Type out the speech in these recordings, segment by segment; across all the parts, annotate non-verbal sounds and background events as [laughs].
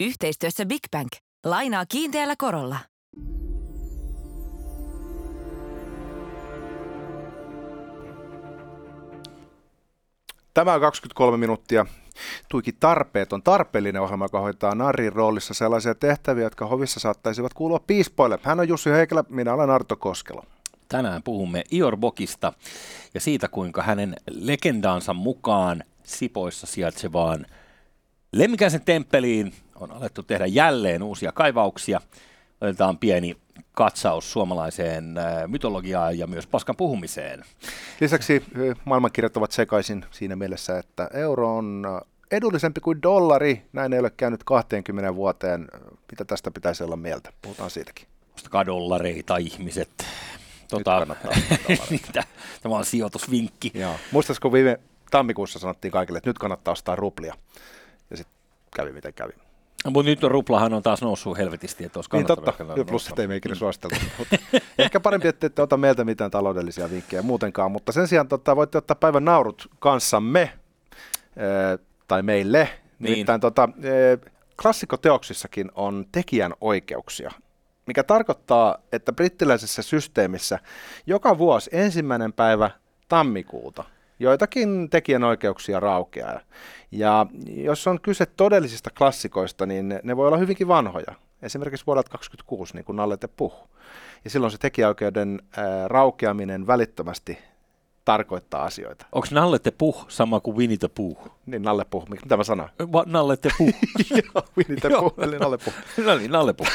Yhteistyössä Big Bank. Lainaa kiinteällä korolla. Tämä on 23 minuuttia. Tuikin tarpeeton, tarpeellinen ohjelma, joka hoitaa Narin roolissa sellaisia tehtäviä, jotka hovissa saattaisivat kuulua piispoille. Hän on Jussi Heikelä, minä olen Arto Koskelo. Tänään puhumme Ior Bokista ja siitä, kuinka hänen legendaansa mukaan Sipoissa sijaitsevaan Lemmikäisen temppeliin on alettu tehdä jälleen uusia kaivauksia. Otetaan pieni katsaus suomalaiseen äh, mytologiaan ja myös paskan puhumiseen. Lisäksi maailmankirjat ovat sekaisin siinä mielessä, että euro on edullisempi kuin dollari. Näin ei ole käynyt 20 vuoteen. Mitä tästä pitäisi olla mieltä? Puhutaan siitäkin. Ostakaa dollareita ihmiset. Tota, [laughs] Tämä on sijoitusvinkki. Muistaisiko viime tammikuussa sanottiin kaikille, että nyt kannattaa ostaa ruplia. Ja sitten kävi miten kävi. Mutta nyt ruplahan on taas noussut helvetisti, että olisi Niin totta, plus että ei meikin suositeltu. [laughs] ehkä parempi, että ette ota meiltä mitään taloudellisia vinkkejä muutenkaan, mutta sen sijaan tota, voitte ottaa päivän naurut kanssamme, e, tai meille. Niin. Nimittäin tota, e, klassikoteoksissakin on tekijän oikeuksia, mikä tarkoittaa, että brittiläisessä systeemissä joka vuosi ensimmäinen päivä tammikuuta – joitakin tekijänoikeuksia raukeaa. Ja jos on kyse todellisista klassikoista, niin ne, ne voi olla hyvinkin vanhoja. Esimerkiksi vuodelta 1926, niin kuin Nallete puh. Ja silloin se tekijäoikeuden raukeaminen välittömästi tarkoittaa asioita. Onko Nalle te puh sama kuin Winnie the Pooh? Niin, Nalle puh. Mitä mä sanoin? Va, Nalle te puh. [laughs] Joo, Winnie the Pooh, eli Nalle puh. [laughs] no niin, Nalle puh.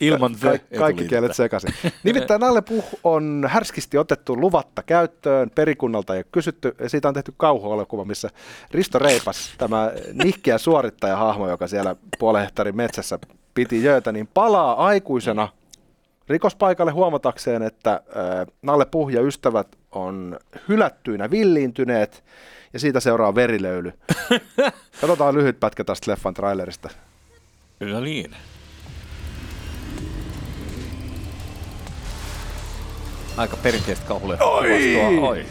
Ilman Ka- ka- Kaikki kielet sekaisin. Nimittäin Nalle puh on härskisti otettu luvatta käyttöön, perikunnalta ei kysytty. Siitä on tehty kauhuelokuva, missä Risto Reipas, tämä nihkeä suorittajahahmo, joka siellä puolen hehtaarin metsässä piti jöötä, niin palaa aikuisena rikospaikalle huomatakseen, että äh, Nalle Puh ja ystävät on hylättyinä villiintyneet ja siitä seuraa verilöyly. [laughs] Katsotaan lyhyt pätkä tästä leffan trailerista. Kyllä niin. Aika perinteistä kauhulle. Oi! Oi!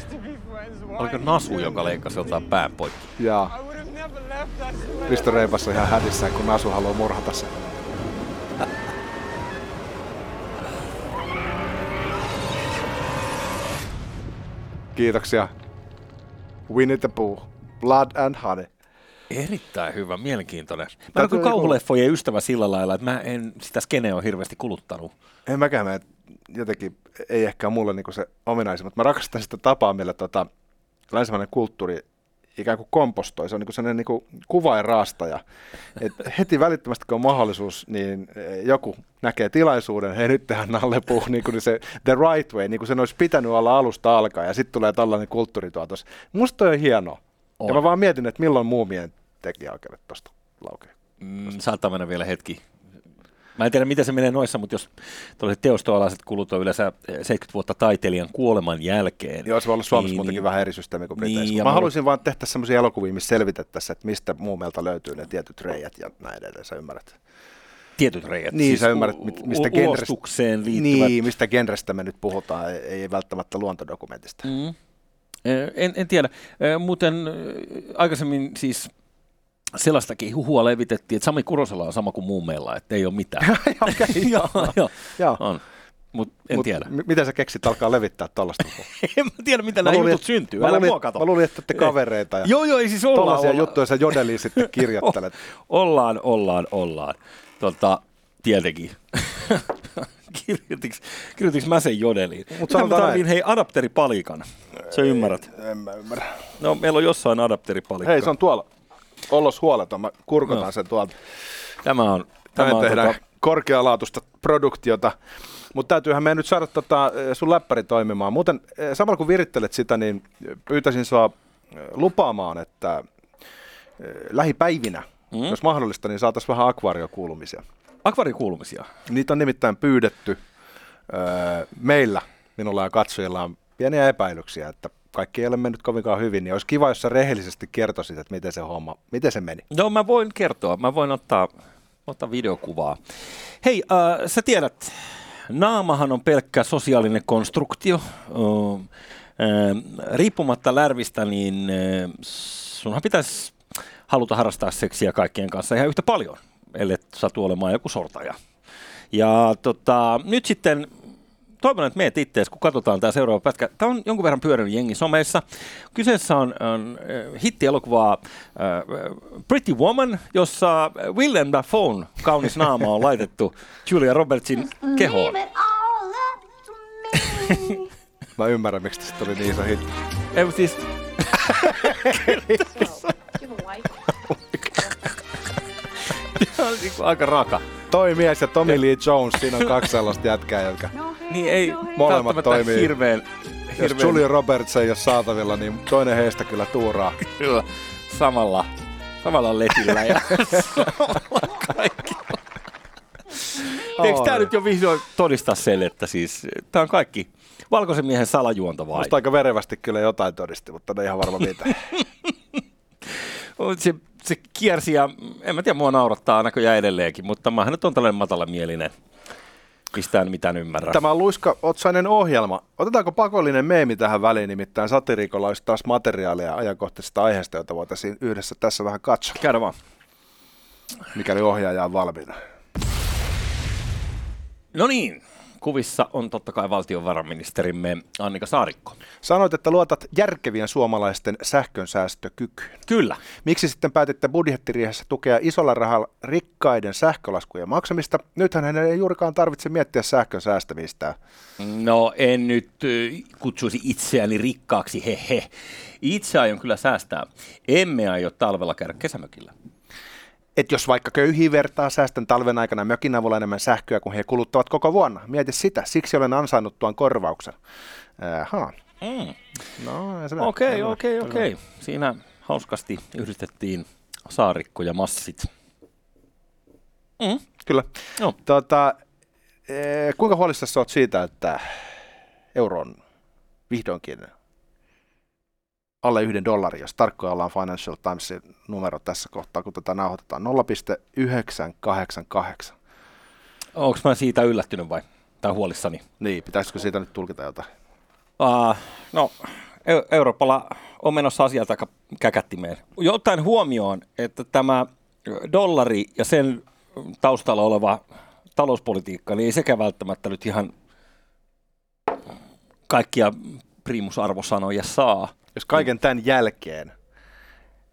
Oliko Nasu, joka leikkasi jotain pään poikki? Jaa. Risto Reipas on ihan hädissään, kun Nasu haluaa murhata sen. Kiitoksia. Winnie the Pooh. Blood and Honey. Erittäin hyvä, mielenkiintoinen. Mä olen kyllä kauhuleffojen ystävä sillä lailla, että mä en sitä skeneä ole hirveästi kuluttanut. En mäkään, mä jotenkin ei ehkä mulle niinku se ominaisuus, mutta mä rakastan sitä tapaa, millä tota, länsimainen kulttuuri ikään kuin kompostoi. Se on niin sellainen niin kuvainraastaja. Et heti välittömästi, kun on mahdollisuus, niin joku näkee tilaisuuden, hei nyt tehdään Nalle Puh, niin kuin se the right way, niin kuin sen olisi pitänyt olla alusta alkaen, ja sitten tulee tällainen kulttuurituotos. Musta on hienoa. On. Ja mä vaan mietin, että milloin muumien tekijäoikeudet tuosta laukee. Mm, saattaa mennä vielä hetki. Mä en tiedä, miten se menee noissa, mutta jos tuollaiset teostoalaiset kulut on yleensä 70 vuotta taiteilijan kuoleman jälkeen. Joo, se voi olla Suomessa niin, muutenkin niin, vähän eri systeemi kuin Briteissä. Niin, mä haluaisin vaan tehdä semmoisia elokuvia, missä selvitettäisiin, että mistä muumelta löytyy ne tietyt reijät ja näin edelleen, sä ymmärrät. Tietyt reijät? Niin, siis sä ymmärrät, mistä, genrestä, liittyvät. Niin, mistä genrestä me nyt puhutaan, ei, ei välttämättä luontodokumentista. Mm. En, en tiedä. Muuten aikaisemmin siis sellaistakin huhua levitettiin, että Sami Kurosella on sama kuin muumeilla, että ei ole mitään. [laughs] okay, [laughs] joo, joo, joo. On. Mut en Mut tiedä. M- miten sä keksit alkaa levittää tällaista? [laughs] en mä tiedä, mitä nämä jutut syntyy. Mä luulin, mä luulin, että te kavereita. Ja joo, joo, ei siis ollaan. Olla. juttuja sä jodeliin sitten kirjoittelet. ollaan, ollaan, ollaan. Tota, tietenkin. kirjoitiks, kirjoitiks mä sen jodeliin? Mutta mä tarviin hei adapteripalikan. Sä ymmärrät? En mä ymmärrä. No meillä on jossain adapteripalikka. Hei se on tuolla. Ollos huoleton, mä kurkotan no. sen tuolta. Tämä on... Tämä on tehdään tota... korkealaatuista produktiota. Mutta täytyyhän meidän nyt saada tota, sun läppäri toimimaan. Muuten samalla kun virittelet sitä, niin pyytäisin sua lupaamaan, että lähipäivinä, mm. jos mahdollista, niin saataisiin vähän akvaariokuulumisia. Akvaariokuulumisia? Niitä on nimittäin pyydetty öö, meillä, minulla ja katsojilla on pieniä epäilyksiä, että kaikki ei ole mennyt kovinkaan hyvin, niin olisi kiva, jos sä rehellisesti kertoisit, että miten se homma, miten se meni. Joo, mä voin kertoa. Mä voin ottaa, ottaa videokuvaa. Hei, äh, sä tiedät, naamahan on pelkkä sosiaalinen konstruktio. Äh, äh, riippumatta lärvistä, niin äh, sunhan pitäisi haluta harrastaa seksiä kaikkien kanssa ihan yhtä paljon. ellei satu olemaan joku sortaja. Ja tota, nyt sitten toivon, että meet ittees, kun katsotaan tämä seuraava pätkä. Tämä on jonkun verran pyörinyt jengi someissa. Kyseessä on, on äh, hittielokuva äh, Pretty Woman, jossa Willem Dafoe kaunis naama on laitettu Julia Robertsin kehoon. [laughs] Mä ymmärrän, miksi tästä tuli niin iso hitti. Ei, siis, [laughs] [laughs] on niin kuin aika raka. Toi mies ja Tommy Lee Jones, siinä on kaksi sellaista jätkää, jotka... Niin ei Molemmat välttämättä toimii. hirveän, Jos hirveän Julia Roberts ei ole saatavilla, niin toinen heistä kyllä tuuraa. kyllä samalla, samalla letillä ja [laughs] samalla kaikki. Eikö tämä nyt jo vihdoin todistaa sen, että siis tämä on kaikki valkoisen miehen salajuonta vai? Musta aika verevästi kyllä jotain todisti, mutta ne ihan varma mitä. [laughs] Se, se kiersi ja en mä tiedä, mua naurattaa näköjään edelleenkin, mutta mähän nyt on tällainen matalamielinen. Mistään mitään ymmärrä. Tämä on Luiska Otsainen ohjelma. Otetaanko pakollinen meemi tähän väliin, nimittäin satiriikolla olisi taas materiaalia ajankohtaisesta aiheesta, jota voitaisiin yhdessä tässä vähän katsoa, Käydä vaan. mikäli ohjaaja on valmiina. No niin, kuvissa on totta kai valtiovarainministerimme Annika Saarikko. Sanoit, että luotat järkevien suomalaisten sähkönsäästökykyyn. Kyllä. Miksi sitten päätitte budjettiriihessä tukea isolla rahalla rikkaiden sähkölaskujen maksamista? Nythän hänen ei juurikaan tarvitse miettiä sähkön säästämistä. No en nyt kutsuisi itseäni rikkaaksi, he he. Itse aion kyllä säästää. Emme aio talvella käydä kesämökillä. Et jos vaikka köyhiä vertaa, säästän talven aikana mökin avulla enemmän sähköä kuin he kuluttavat koko vuonna. Mieti sitä, siksi olen ansainnut tuon korvauksen. Aha. Mm. No, Okei, okei, okei. Siinä hauskasti yhdistettiin saarikko ja massit. Mm. Kyllä. Joo. Tota, eh, kuinka huolissasi olet siitä, että euro on vihdoinkin alle yhden dollarin, jos tarkkoja ollaan Financial Timesin numero tässä kohtaa, kun tätä nauhoitetaan, 0,988. Onko mä siitä yllättynyt vai? Tai huolissani? Niin, pitäisikö siitä nyt tulkita jotain? Uh, no, Eu- Euroopalla on menossa asiat aika käkättimeen. Jo ottaen huomioon, että tämä dollari ja sen taustalla oleva talouspolitiikka, niin ei sekä välttämättä nyt ihan kaikkia primusarvosanoja saa. Jos kaiken tämän jälkeen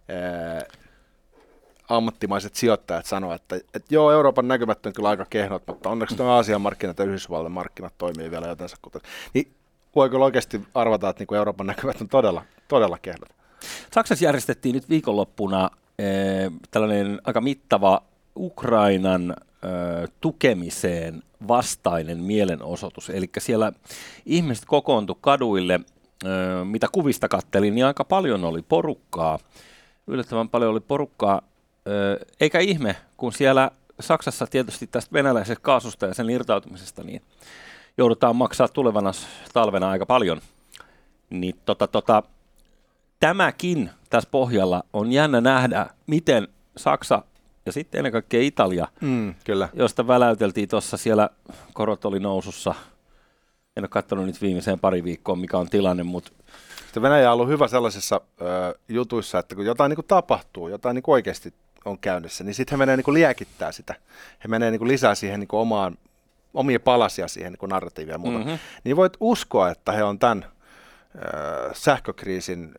ää, ammattimaiset sijoittajat sanoo, että, että joo, Euroopan näkymät on kyllä aika kehnot, mutta onneksi nuo Aasian markkinat ja Yhdysvaltain markkinat toimii vielä jotensa kuten. Niin voi kyllä oikeasti arvata, että niin kuin Euroopan näkymät on todella, todella kehnot. Saksassa järjestettiin nyt viikonloppuna eh, tällainen aika mittava Ukrainan tukemiseen vastainen mielenosoitus. Eli siellä ihmiset kokoontu kaduille, mitä kuvista kattelin, niin aika paljon oli porukkaa. Yllättävän paljon oli porukkaa, eikä ihme, kun siellä Saksassa tietysti tästä venäläisestä kaasusta ja sen irtautumisesta, niin joudutaan maksaa tulevana talvena aika paljon. Niin tota, tota, tämäkin tässä pohjalla on jännä nähdä, miten Saksa ja sitten ennen kaikkea Italia, Mm, kyllä. josta väläyteltiin tuossa siellä, korot oli nousussa. En ole katsonut nyt viimeiseen pari viikkoa, mikä on tilanne, mutta Sitten Venäjä on ollut hyvä sellaisissa ö, jutuissa, että kun jotain niin kuin tapahtuu, jotain niin kuin oikeasti on käynnissä, niin sitten he menee niin kuin liekittää sitä. He menee niin kuin lisää siihen niin kuin omaan, omia palasia siihen niin kuin narratiivia ja muuta. Mhm. Mm-hmm. Niin voit uskoa, että he on tämän ö, sähkökriisin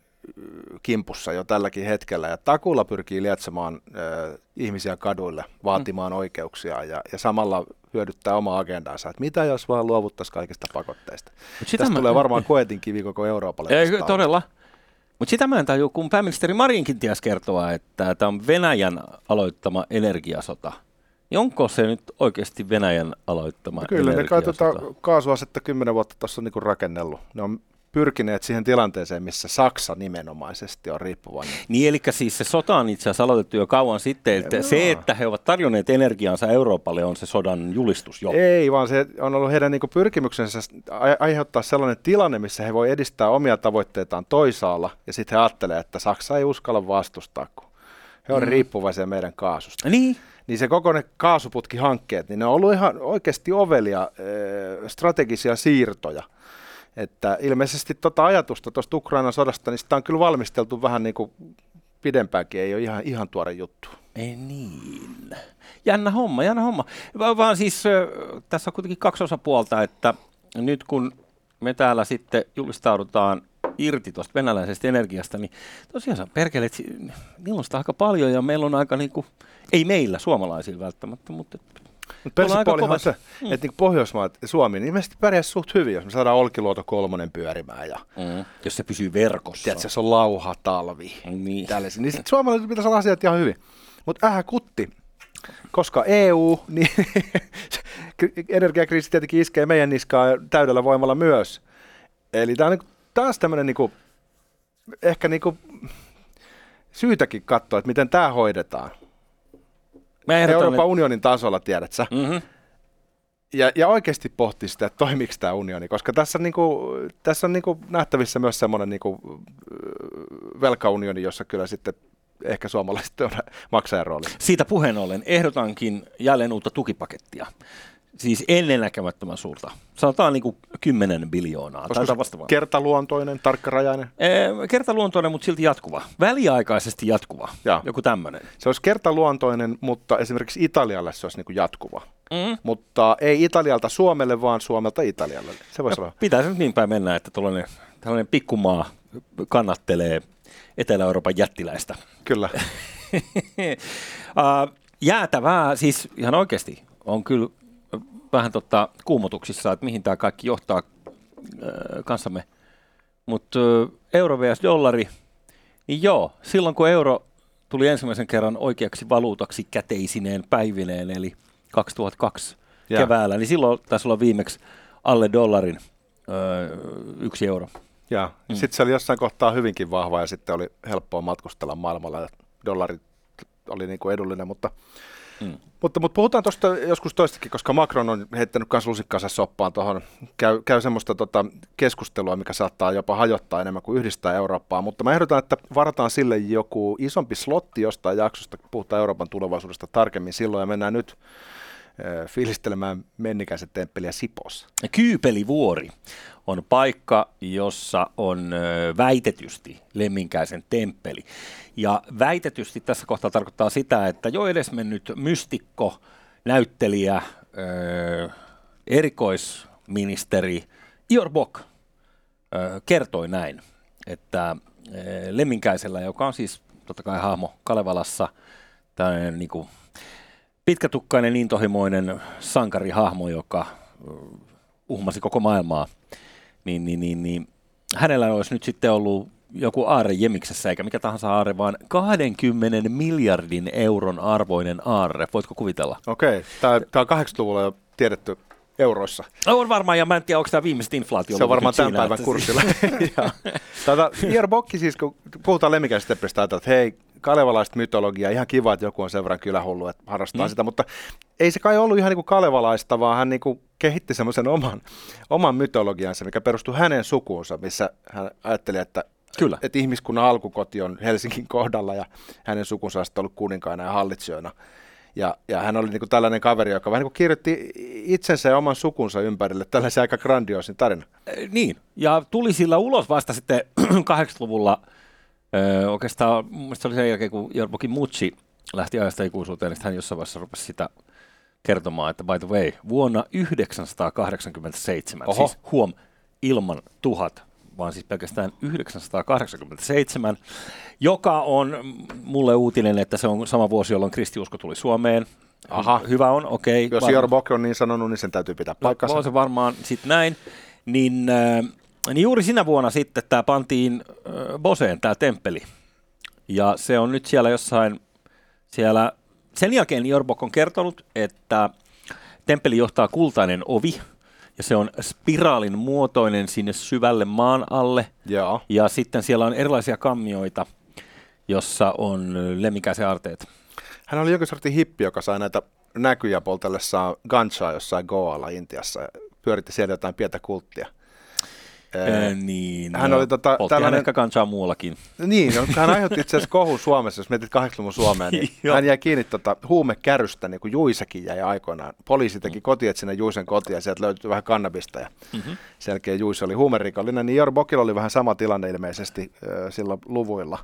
kimpussa jo tälläkin hetkellä ja takulla pyrkii lietsomaan ö, ihmisiä kaduille, vaatimaan mm. oikeuksia ja, ja samalla hyödyttää omaa agendansa, että mitä jos vaan luovuttaisiin kaikista pakotteista. Mut sitä Tästä mä- tulee varmaan koetinkivi koko Euroopalle. Ei, todella. Mutta sitä mä en tajua, kun pääministeri Marinkin ties kertoa, että tämä on Venäjän aloittama energiasota. Niin onko se nyt oikeasti Venäjän aloittama No Kyllä, ne kai tuota kaasuasetta kymmenen vuotta tuossa on niinku rakennellut. Ne on pyrkineet siihen tilanteeseen, missä Saksa nimenomaisesti on riippuvainen. Niin, eli siis se sota on itse asiassa aloitettu jo kauan sitten, että se, että he ovat tarjonneet energiaansa Euroopalle, on se sodan julistus jo. Ei, vaan se on ollut heidän niinku pyrkimyksensä ai- aiheuttaa sellainen tilanne, missä he voi edistää omia tavoitteitaan toisaalla, ja sitten he ajattelee, että Saksa ei uskalla vastustaa, kun he on mm. riippuvaisia meidän kaasusta. Niin, Niin se koko ne kaasuputkihankkeet, niin ne on ollut ihan oikeasti ovelia strategisia siirtoja. Että ilmeisesti tota ajatusta tuosta Ukrainan sodasta, niin sitä on kyllä valmisteltu vähän niin kuin pidempäänkin, ei ole ihan, ihan tuore juttu. ei niin. jännä homma, jännä homma. Va- Vaan siis tässä on kuitenkin kaksi osapuolta, että nyt kun me täällä sitten julistaudutaan irti tuosta venäläisestä energiasta, niin tosiaan perkele, niillä on sitä aika paljon ja meillä on aika niin kuin, ei meillä suomalaisilla välttämättä, mutta On kovat. se, että niin Pohjoismaat ja Suomi, niin ilmeisesti pärjäisi suht hyvin, jos me saadaan Olkiluoto kolmonen pyörimään ja mm. jos se pysyy verkossa. tiedätkö, se on lauha talvi. Niin. Tällaisia. Niin sit suomalaiset pitäisi olla asiat ihan hyvin. Mutta ähä kutti, koska EU, [laughs] niin energiakriisi tietenkin iskee meidän niskaan täydellä voimalla myös. Eli tämä on niinku taas tämmöinen niinku, ehkä niinku syytäkin katsoa, että miten tämä hoidetaan. Mä ehdotan, Euroopan unionin tasolla, tiedät sä. mm-hmm. Ja, ja oikeasti pohti sitä, että toimiiko tämä unioni, koska tässä on, niinku, tässä on niinku nähtävissä myös semmoinen niinku, velkaunioni, jossa kyllä sitten ehkä suomalaiset on [laughs] maksajan roolissa. Siitä puheen ollen ehdotankin jälleen uutta tukipakettia. Siis ennennäkemättömän suurta. Sanotaan niin kuin 10 biljoonaa. Olisiko tai se vastaavaa. kertaluontoinen, tarkkarajainen? Ee, Kertaluontoinen, mutta silti jatkuva. Väliaikaisesti jatkuva. Jaa. Joku tämmöinen. Se olisi kertaluontoinen, mutta esimerkiksi Italialle se olisi niinku jatkuva. Mm. Mutta ei Italialta Suomelle, vaan Suomelta Italialle. Se voisi olla. Pitää se nyt niin päin mennä, että tuollainen, tällainen pikkumaa kannattelee Etelä-Euroopan jättiläistä. Kyllä. [laughs] uh, jäätävää, siis ihan oikeasti on kyllä vähän tota kuumotuksissa, että mihin tämä kaikki johtaa uh, kanssamme. Mutta uh, euro vs. dollari, niin joo, silloin kun euro tuli ensimmäisen kerran oikeaksi valuutaksi käteisineen päivineen, eli 2002 Jaa. keväällä, niin silloin taisi olla viimeksi alle dollarin öö, yksi euro. Ja mm. sitten se oli jossain kohtaa hyvinkin vahva ja sitten oli helppoa matkustella maailmalla dollari oli niin kuin edullinen, mutta, Mm. mutta, mutta puhutaan tuosta joskus toistakin, koska Macron on heittänyt myös lusikkansa soppaan tuohon, käy, käy semmoista tota keskustelua, mikä saattaa jopa hajottaa enemmän kuin yhdistää Eurooppaa, mutta mä ehdotan, että varataan sille joku isompi slotti jostain jaksosta, puhutaan Euroopan tulevaisuudesta tarkemmin. Silloin ja mennään nyt fiilistelemään Mennikäisen temppeliä Sipossa. Kyypelivuori on paikka, jossa on ö, väitetysti Lemminkäisen temppeli. Ja väitetysti tässä kohtaa tarkoittaa sitä, että jo edesmennyt mystikko, näyttelijä, ö, erikoisministeri Ior Bok kertoi näin, että Lemminkäisellä, joka on siis totta kai hahmo Kalevalassa, tällainen niin kuin pitkätukkainen, intohimoinen sankarihahmo, joka ö, uhmasi koko maailmaa, niin, niin, niin, niin hänellä olisi nyt sitten ollut joku aarre Jemiksessä, eikä mikä tahansa aarre, vaan 20 miljardin euron arvoinen aarre. Voitko kuvitella? Okei, tämä on 80-luvulla jo tiedetty euroissa. No, on varmaan, ja mä en tiedä, onko tämä viimeiset inflaatio. Se on varmaan tämän päivän että- kurssilla. [laughs] Ier Bokki siis, kun puhutaan lemmikäisteppistä, että hei, kalevalaista mytologiaa, ihan kiva, että joku on sen verran kylähullu, että harrastaa mm. sitä, mutta ei se kai ollut ihan niin kuin kalevalaista, vaan hän niin kuin kehitti semmoisen oman, oman mytologiansa, mikä perustui hänen sukuunsa, missä hän ajatteli, että Kyllä. että ihmiskunnan alkukoti on Helsingin kohdalla ja hänen sukunsa on ollut kuninkaana ja hallitsijoina. Ja, ja hän oli niin kuin tällainen kaveri, joka vähän niin kuin kirjoitti itsensä ja oman sukunsa ympärille tällaisen aika grandioosin tarina. Eh, Niin, ja tuli sillä ulos vasta sitten [clears throat] 80-luvulla, ö, oikeastaan mun mielestä se oli sen jälkeen, kun Jorbokin Mutsi lähti ajasta ikuisuuteen, niin hän jossain vaiheessa rupesi sitä kertomaan, että by the way, vuonna 987, Oho. siis huom, ilman tuhat, vaan siis pelkästään 987, joka on mulle uutinen, että se on sama vuosi, jolloin kristiusko tuli Suomeen. Aha. Hyvä on, okei. Jos Varma- Ior Bok on niin sanonut, niin sen täytyy pitää paikkansa. No, on se varmaan sitten näin. Niin, äh, niin juuri sinä vuonna sitten tämä pantiin äh, Boseen, tämä temppeli. Ja se on nyt siellä jossain, siellä, sen jälkeen Jorbok on kertonut, että temppeli johtaa kultainen ovi, ja se on spiraalin muotoinen sinne syvälle maan alle. Joo. Ja sitten siellä on erilaisia kammioita, jossa on lemmikäisen arteet. Hän oli jokin sortin hippi, joka sai näitä näkyjä poltellessaan ganchaa jossain Goalla Intiassa ja pyöritti siellä jotain pientä kulttia. Ää, niin, hän no, oli tota, tällainen- ehkä kanchaa muuallakin. Niin, no, hän aiheutti itse asiassa kohun Suomessa, jos mietit 80-luvun Suomea, niin [laughs] hän jäi kiinni tota, huumekärystä, niin kuin Juisakin jäi aikoinaan. Poliisi teki kotietsinnän Juisen kotiin ja sieltä löytyi vähän kannabista ja Mhm. sen jälkeen Juise oli huumerikollinen. Niin Jor Bokilla oli vähän sama tilanne ilmeisesti äh, silloin luvuilla.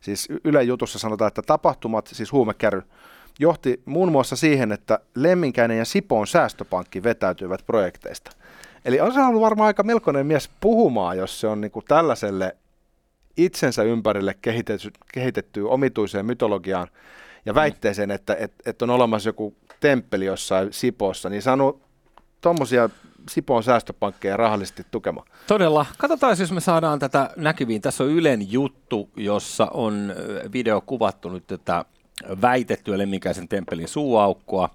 Siis Yle jutussa sanotaan, että tapahtumat, siis huumekäry, johti muun muassa siihen, että Lemminkäinen ja Sipoon säästöpankki vetäytyivät projekteista. Eli on se ollut varmaan aika melkoinen mies puhumaan, jos se on niin kuin tällaiselle itsensä ympärille kehitetty, kehitettyä omituiseen mytologiaan ja väitteeseen, että, että, että on olemassa joku temppeli jossain Sipoossa, niin saanut tuommoisia Sipoon säästöpankkeja rahallisesti tukemaan. Todella. Katsotaan, jos me saadaan tätä näkyviin. Tässä on Ylen juttu, jossa on ö, video kuvattu nyt tätä väitettyä lemminkäisen temppelin suuaukkoa.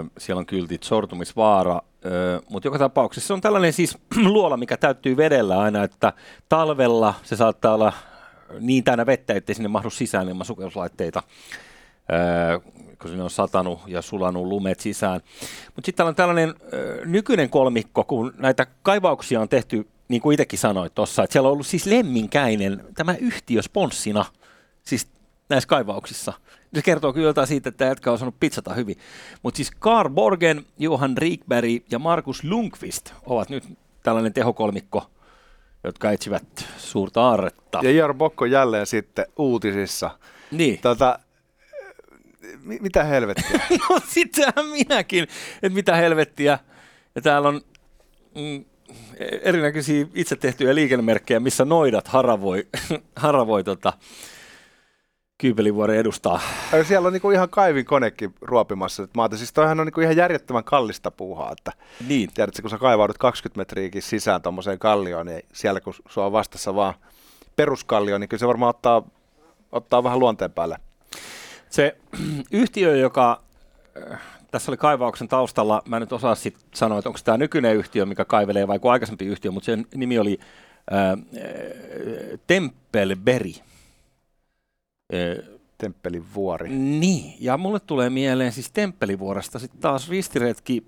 Ö, Siellä on kyltit sortumisvaara, mutta joka tapauksessa se on tällainen siis [clears throat] luola, mikä täyttyy vedellä aina, että talvella se saattaa olla niin täynnä vettä, ettei sinne mahdu sisään ilman sukelluslaitteita, Ö, kun sinne on satanut ja sulanut lumet sisään. Mutta sitten täällä on tällainen ö, nykyinen kolmikko, kun näitä kaivauksia on tehty, niin kuin itsekin sanoit tuossa, että siellä on ollut siis lemminkäinen tämä yhtiö sponssina, siis näissä kaivauksissa. Se kertoo kyllä jotain siitä, että jätkä on osannut pizzata hyvin. Mutta siis Karl Borgen, Johan Rikberg ja Markus Lundqvist ovat nyt tällainen tehokolmikko, jotka etsivät suurta aarretta. Ja Iar Bokko jälleen sitten uutisissa. Niin. Tota, mi- mitä helvettiä? [laughs] No sitähän minäkin, että mitä helvettiä. Ja täällä on mm, erinäköisiä itse tehtyjä liikennemerkkejä, missä noidat haravoi, [laughs] haravoi tota, Kyypelivuoren edustaa. Ja Siellä on niinku ihan kaivin konekin ruopimassa. Mä ajattelin, siis toihan on niinku ihan järjettömän kallista puuhaa. Että, Niin. tiedätkö, kun sä kaivaudut 20 metriäkin sisään tuommoiseen kallioon, niin siellä kun sua on vastassa vaan peruskallio, niin kyllä se varmaan ottaa, ottaa vähän luonteen päälle. Se [clears throat] yhtiö, joka äh, tässä oli kaivauksen taustalla, mä en nyt osaa sit sanoa, että onko tämä nykyinen yhtiö, mikä kaivelee vai joku aikaisempi yhtiö, mutta sen nimi oli äh, äh, Temppelberry. Äh, Temppelin vuori. Niin, ja mulle tulee mieleen siis Temppelivuoresta sitten taas ristiretki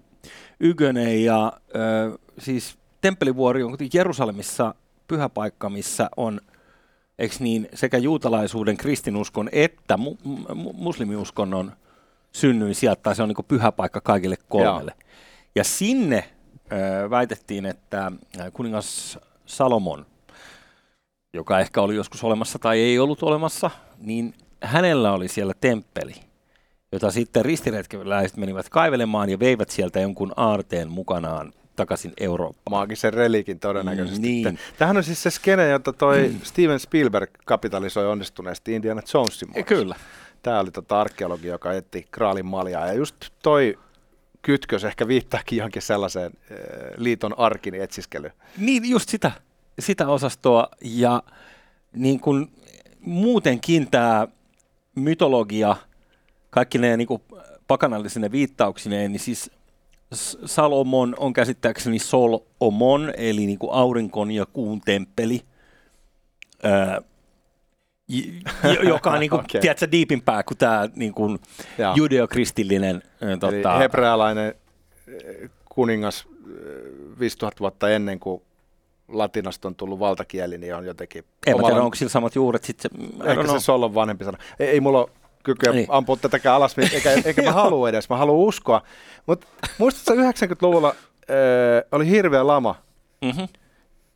Ykönen ja ö, siis Temppelivuori on kuitenkin Jerusalemissa pyhä paikka, missä on eikö niin, sekä juutalaisuuden, kristinuskon että mu- mu- muslimiuskonnon synnyin sieltä, tai se on niin pyhä paikka kaikille kolmelle. Ja sinne ö, väitettiin, että kuningas Salomon, joka ehkä oli joskus olemassa tai ei ollut olemassa, niin hänellä oli siellä temppeli, jota sitten ristiretkeläiset menivät kaivelemaan ja veivät sieltä jonkun aarteen mukanaan takaisin Eurooppaan. Maagisen reliikin todennäköisesti. Mm, niin. Tämähän on siis se skene, jota toi mm. Steven Spielberg kapitalisoi onnistuneesti Indiana Jonesin muodossa. Kyllä. Tämä oli tota arkeologi, joka etti kraalin maljaa. Ja just toi kytkös ehkä viittaakin johonkin sellaiseen äh, liiton arkin etsiskelyyn. Niin, just sitä, sitä osastoa. Ja niin kuin muutenkin tämä mytologia, kaikki ne niin kuin pakanallisine viittauksineen, niin siis Salomon on käsittääkseni Solomon, eli niin kuin aurinkon ja kuun temppeli, öö, joka on niin kuin, [laughs] okay. tiedätkö, diipimpää kuin tämä niin kuin judeokristillinen Eli tota, hebrealainen kuningas äh, 5000 vuotta ennen kuin latinasta on tullut valtakieli, niin on jotenkin... en mä tiedä, omalla- onko sillä samat juuret sitten. Ehkä se Sol on vanhempi sana. Ei, ei mulla ole kykyä Niin. niin. ampua tätäkään alas, eikä, eikä mä halua edes, mä haluan uskoa. Mutta muistatko 90-luvulla äh, oli hirveä lama Mm-hmm.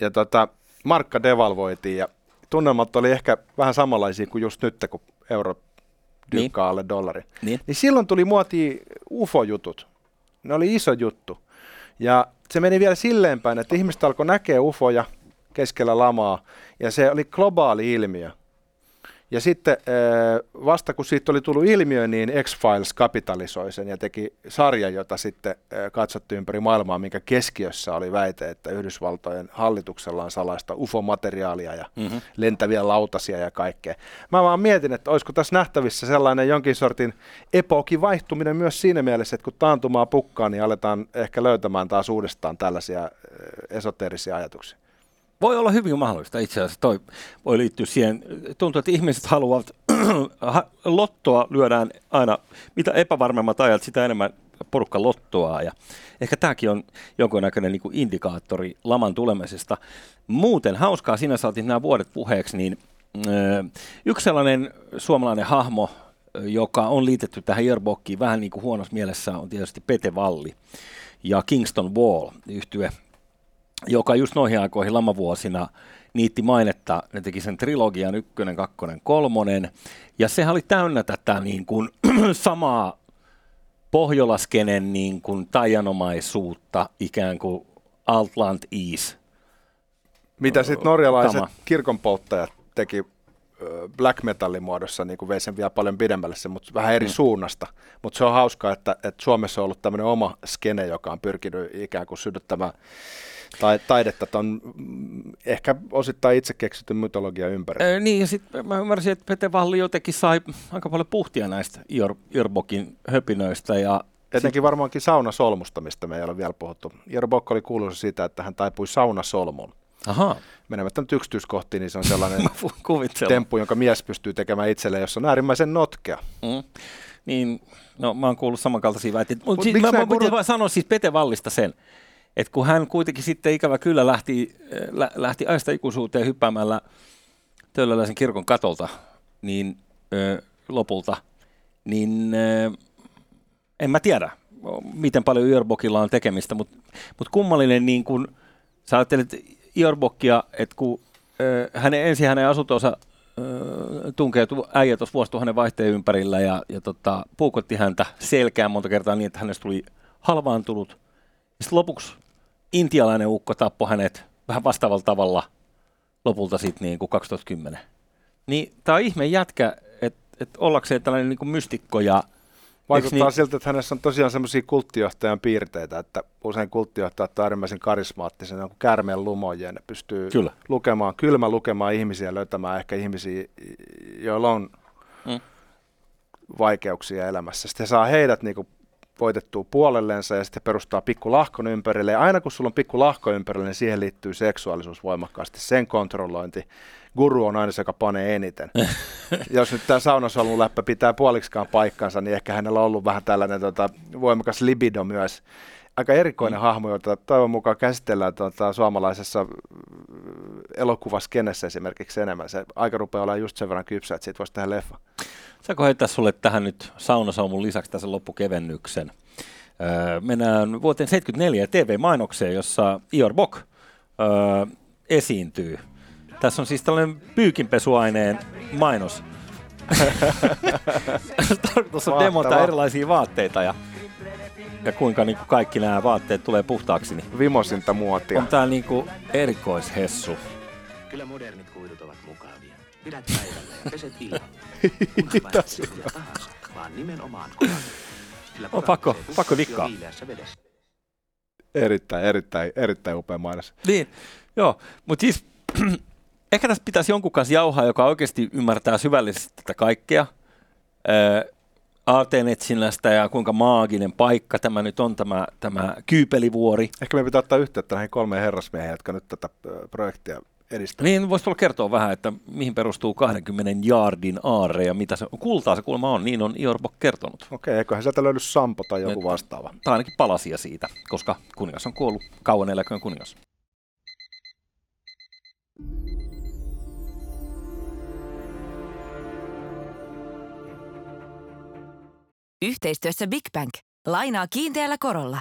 ja tota, markka devalvoitiin ja tunnelmat oli ehkä vähän samanlaisia kuin just nyt, kun euro dynkkaa alle dollari. Niin. Niin silloin tuli muotiin UFO-jutut. Ne oli iso juttu. Ja se meni vielä silleen päin, että ihmiset alkoi näkeä UFOja keskellä lamaa, ja se oli globaali ilmiö. Ja sitten äh, vasta kun siitä oli tullut ilmiö, niin X-Files kapitalisoi sen ja teki sarjan, jota sitten äh, katsottiin ympäri maailmaa, minkä keskiössä oli väite, että Yhdysvaltojen hallituksella on salaista UFO-materiaalia ja Mm-hmm. lentäviä lautasia ja kaikkea. Mä vaan mietin, että olisiko tässä nähtävissä sellainen jonkin sortin epokin vaihtuminen myös siinä mielessä, että kun taantumaa pukkaa, niin aletaan ehkä löytämään taas uudestaan tällaisia äh, esoteerisia ajatuksia. Voi olla hyvin mahdollista itse asiassa. Toi voi liittyä siihen. Tuntuu, että ihmiset haluavat, [clears throat] ha- lottoa lyödään aina, mitä epävarmemmat ajat, sitä enemmän porukka lottoa. Ja ehkä tämäkin on jonkunnäköinen niin indikaattori laman tulemisesta. Muuten hauskaa, sinä saatit nämä vuodet puheeksi, niin ö, yksi sellainen suomalainen hahmo, ö, joka on liitetty tähän Yearbookiin vähän niin kuin huonossa mielessä, on tietysti Pete Valli ja Kingston Wall yhtye joka just noihin aikoihin lamavuosina niitti mainetta. Ne teki sen trilogian ykkönen, kakkonen, kolmonen. Ja sehän oli täynnä tätä niin kuin [clears throat] samaa pohjolaskenen niin kuin taianomaisuutta ikään kuin Outland Ease. Mitä sitten norjalaiset Kama. kirkonpolttajat teki black metallin muodossa, niin kuin vei sen vielä paljon pidemmälle se, mutta vähän eri mm. suunnasta. Mutta se on hauskaa, että, että Suomessa on ollut tämmöinen oma skene, joka on pyrkinyt ikään kuin sydyttämään tai, taidetta mm, ehkä osittain itse keksityn mytologian ympäri. Öö, niin, ja sitten mä ymmärsin, että Pete Valli jotenkin sai aika paljon puhtia näistä Ior, Iorbokin höpinöistä. Ja Etenkin varmaankin saunasolmusta, mistä me ei ole vielä puhuttu. Jero oli kuuluisa siitä, että hän taipui saunasolmuun. Ahaa, Menemättä nyt yksityiskohtiin, niin se on sellainen [laughs] mä temppu, jonka mies pystyy tekemään itselleen, jos on äärimmäisen notkea. Mm. Niin, no mä oon kuullut samankaltaisia väitteitä. Mutta Mut siis, mä, mä kurut- vaan sanoa siis Pete Vallista sen, että kun hän kuitenkin sitten ikävä kyllä lähti, äh, lä, lähti aista ikuisuuteen hyppäämällä Töölöläisen kirkon katolta, niin ö, lopulta, niin ö, en mä tiedä, miten paljon Iorbokilla on tekemistä, mutta mut kummallinen niin kun sä ajattelet Iorbokkia, että kun ö, hänen, ensin hänen asuntonsa tunkeutui äijä tuossa vuosituhannen vaihteen ympärillä ja, ja tota, puukotti häntä selkään monta kertaa niin, että hänestä tuli halvaantunut. Sitten lopuksi intialainen ukko tappoi hänet vähän vastaavalla tavalla lopulta sitten niin kuin 2010. Niin tämä on ihme jätkä, että et ollakseen tällainen niin kuin mystikko ja Vaikuttaa niin? siltä, että hänessä on tosiaan semmoisia kulttijohtajan piirteitä, että usein kulttijohtajat on äärimmäisen karismaattisia, ne on kuin käärmeen lumoja, ne pystyy Kyllä. lukemaan, kylmä lukemaan ihmisiä, löytämään ehkä ihmisiä, joilla on Mm. vaikeuksia elämässä. Sitten he saa heidät niin kuin voitettua puolellensa ja sitten perustaa pikku lahkon ympärille. Ja aina kun sulla on pikku lahko ympärille, niin siihen liittyy seksuaalisuus voimakkaasti, sen kontrollointi. Guru on aina se, joka panee eniten. [laughs] Jos nyt tämä saunasolun läppä pitää puoliksikaan paikkansa, niin ehkä hänellä on ollut vähän tällainen tota, voimakas libido myös. Aika erikoinen mm. hahmo, jota toivon mukaan käsitellään tota, suomalaisessa elokuvaskenessä esimerkiksi enemmän. Se aika rupeaa olemaan just sen verran kypsä, että siitä voisi tehdä leffa. Saanko heittää sulle tähän nyt saunasaumun lisäksi tässä loppukevennyksen? Öö, mennään vuoteen 74 TV-mainokseen, jossa Ior Bok öö, esiintyy. Tässä on siis tällainen pyykinpesuaineen mainos. [laughs] Tarkoitus on demota erilaisia vaatteita ja, ja kuinka niin kuin kaikki nämä vaatteet tulee puhtaaksi. Niin Vimosinta muotia. on tää niin kuin erikoishessu. Kyllä modernit kuidut ovat mukavia. Pidät päivällä ja peset illalla. [laughs] Kunhan vähän mitä tahansa, vaan nimenomaan. Sillä On pakko- korakset pakko viileässä vedessä. Erittäin, erittäin, erittäin upea mainos. Niin, joo. Mutta siis [clears throat] ehkä tässä pitäisi jonkun kanssa jauhaa, joka oikeasti ymmärtää syvällisesti tätä kaikkea. Öö, Aatenetsinnästä ja kuinka maaginen paikka tämä nyt on, tämä, tämä Kyypelivuori. Ehkä me pitää ottaa yhteyttä näihin kolmeen herrasmieheen, jotka nyt tätä projektia edistävät. Niin voisi tulla kertoa vähän, että mihin perustuu 20 jaardin aarre ja mitä se on. Kultaa se kuulemma on, niin on Iorbok kertonut. Okei, eiköhän sieltä löydy Sampo tai joku Nyt- vastaava. Tai ainakin palasia siitä, koska kuningas on kuollut kauan eläköön kuningas. Yhteistyössä Big Bank. Lainaa kiinteällä korolla.